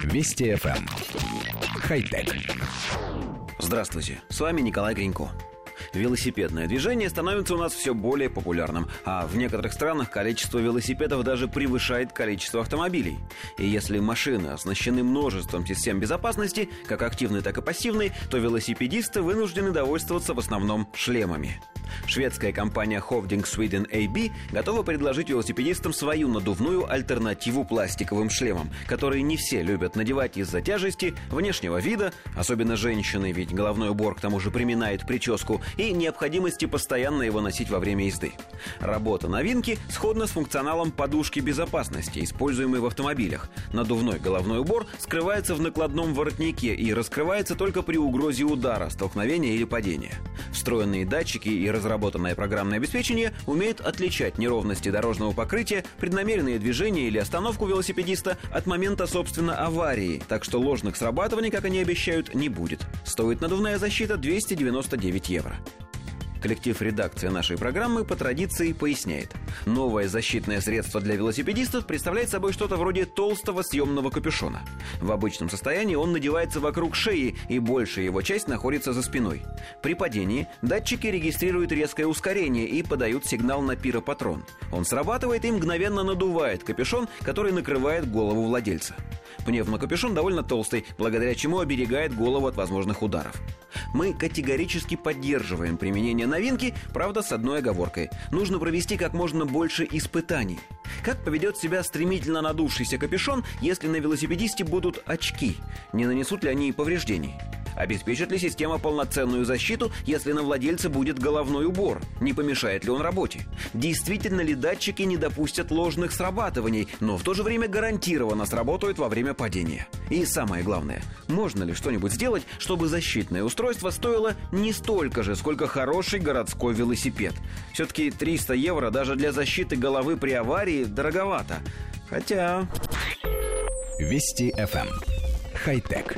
Вести FM. Эм. Хай-тек. Здравствуйте, с вами Николай Гринько. Велосипедное движение становится у нас все более популярным, а в некоторых странах количество велосипедов даже превышает количество автомобилей. И если машины оснащены множеством систем безопасности, как активной, так и пассивной, то велосипедисты вынуждены довольствоваться в основном шлемами. Шведская компания Hovding Sweden AB готова предложить велосипедистам свою надувную альтернативу пластиковым шлемам, которые не все любят надевать из-за тяжести, внешнего вида, особенно женщины, ведь головной убор к тому же приминает прическу, и необходимости постоянно его носить во время езды. Работа новинки сходна с функционалом подушки безопасности, используемой в автомобилях. Надувной головной убор скрывается в накладном воротнике и раскрывается только при угрозе удара, столкновения или падения. Встроенные датчики и разработанное программное обеспечение умеют отличать неровности дорожного покрытия, преднамеренные движения или остановку велосипедиста от момента, собственно, аварии, так что ложных срабатываний, как они обещают, не будет. Стоит надувная защита 299 евро. Коллектив редакции нашей программы по традиции поясняет. Новое защитное средство для велосипедистов представляет собой что-то вроде толстого съемного капюшона. В обычном состоянии он надевается вокруг шеи, и большая его часть находится за спиной. При падении датчики регистрируют резкое ускорение и подают сигнал на пиропатрон. Он срабатывает и мгновенно надувает капюшон, который накрывает голову владельца. Пневмокапюшон довольно толстый, благодаря чему оберегает голову от возможных ударов. Мы категорически поддерживаем применение новинки, правда, с одной оговоркой. Нужно провести как можно больше испытаний. Как поведет себя стремительно надувшийся капюшон, если на велосипедисте будут очки? Не нанесут ли они повреждений? Обеспечит ли система полноценную защиту, если на владельце будет головной убор? Не помешает ли он работе? Действительно ли датчики не допустят ложных срабатываний, но в то же время гарантированно сработают во время падения? И самое главное, можно ли что-нибудь сделать, чтобы защитное устройство стоило не столько же, сколько хороший городской велосипед? Все-таки 300 евро даже для защиты головы при аварии дороговато. Хотя... Вести FM. Эм. Хай-тек.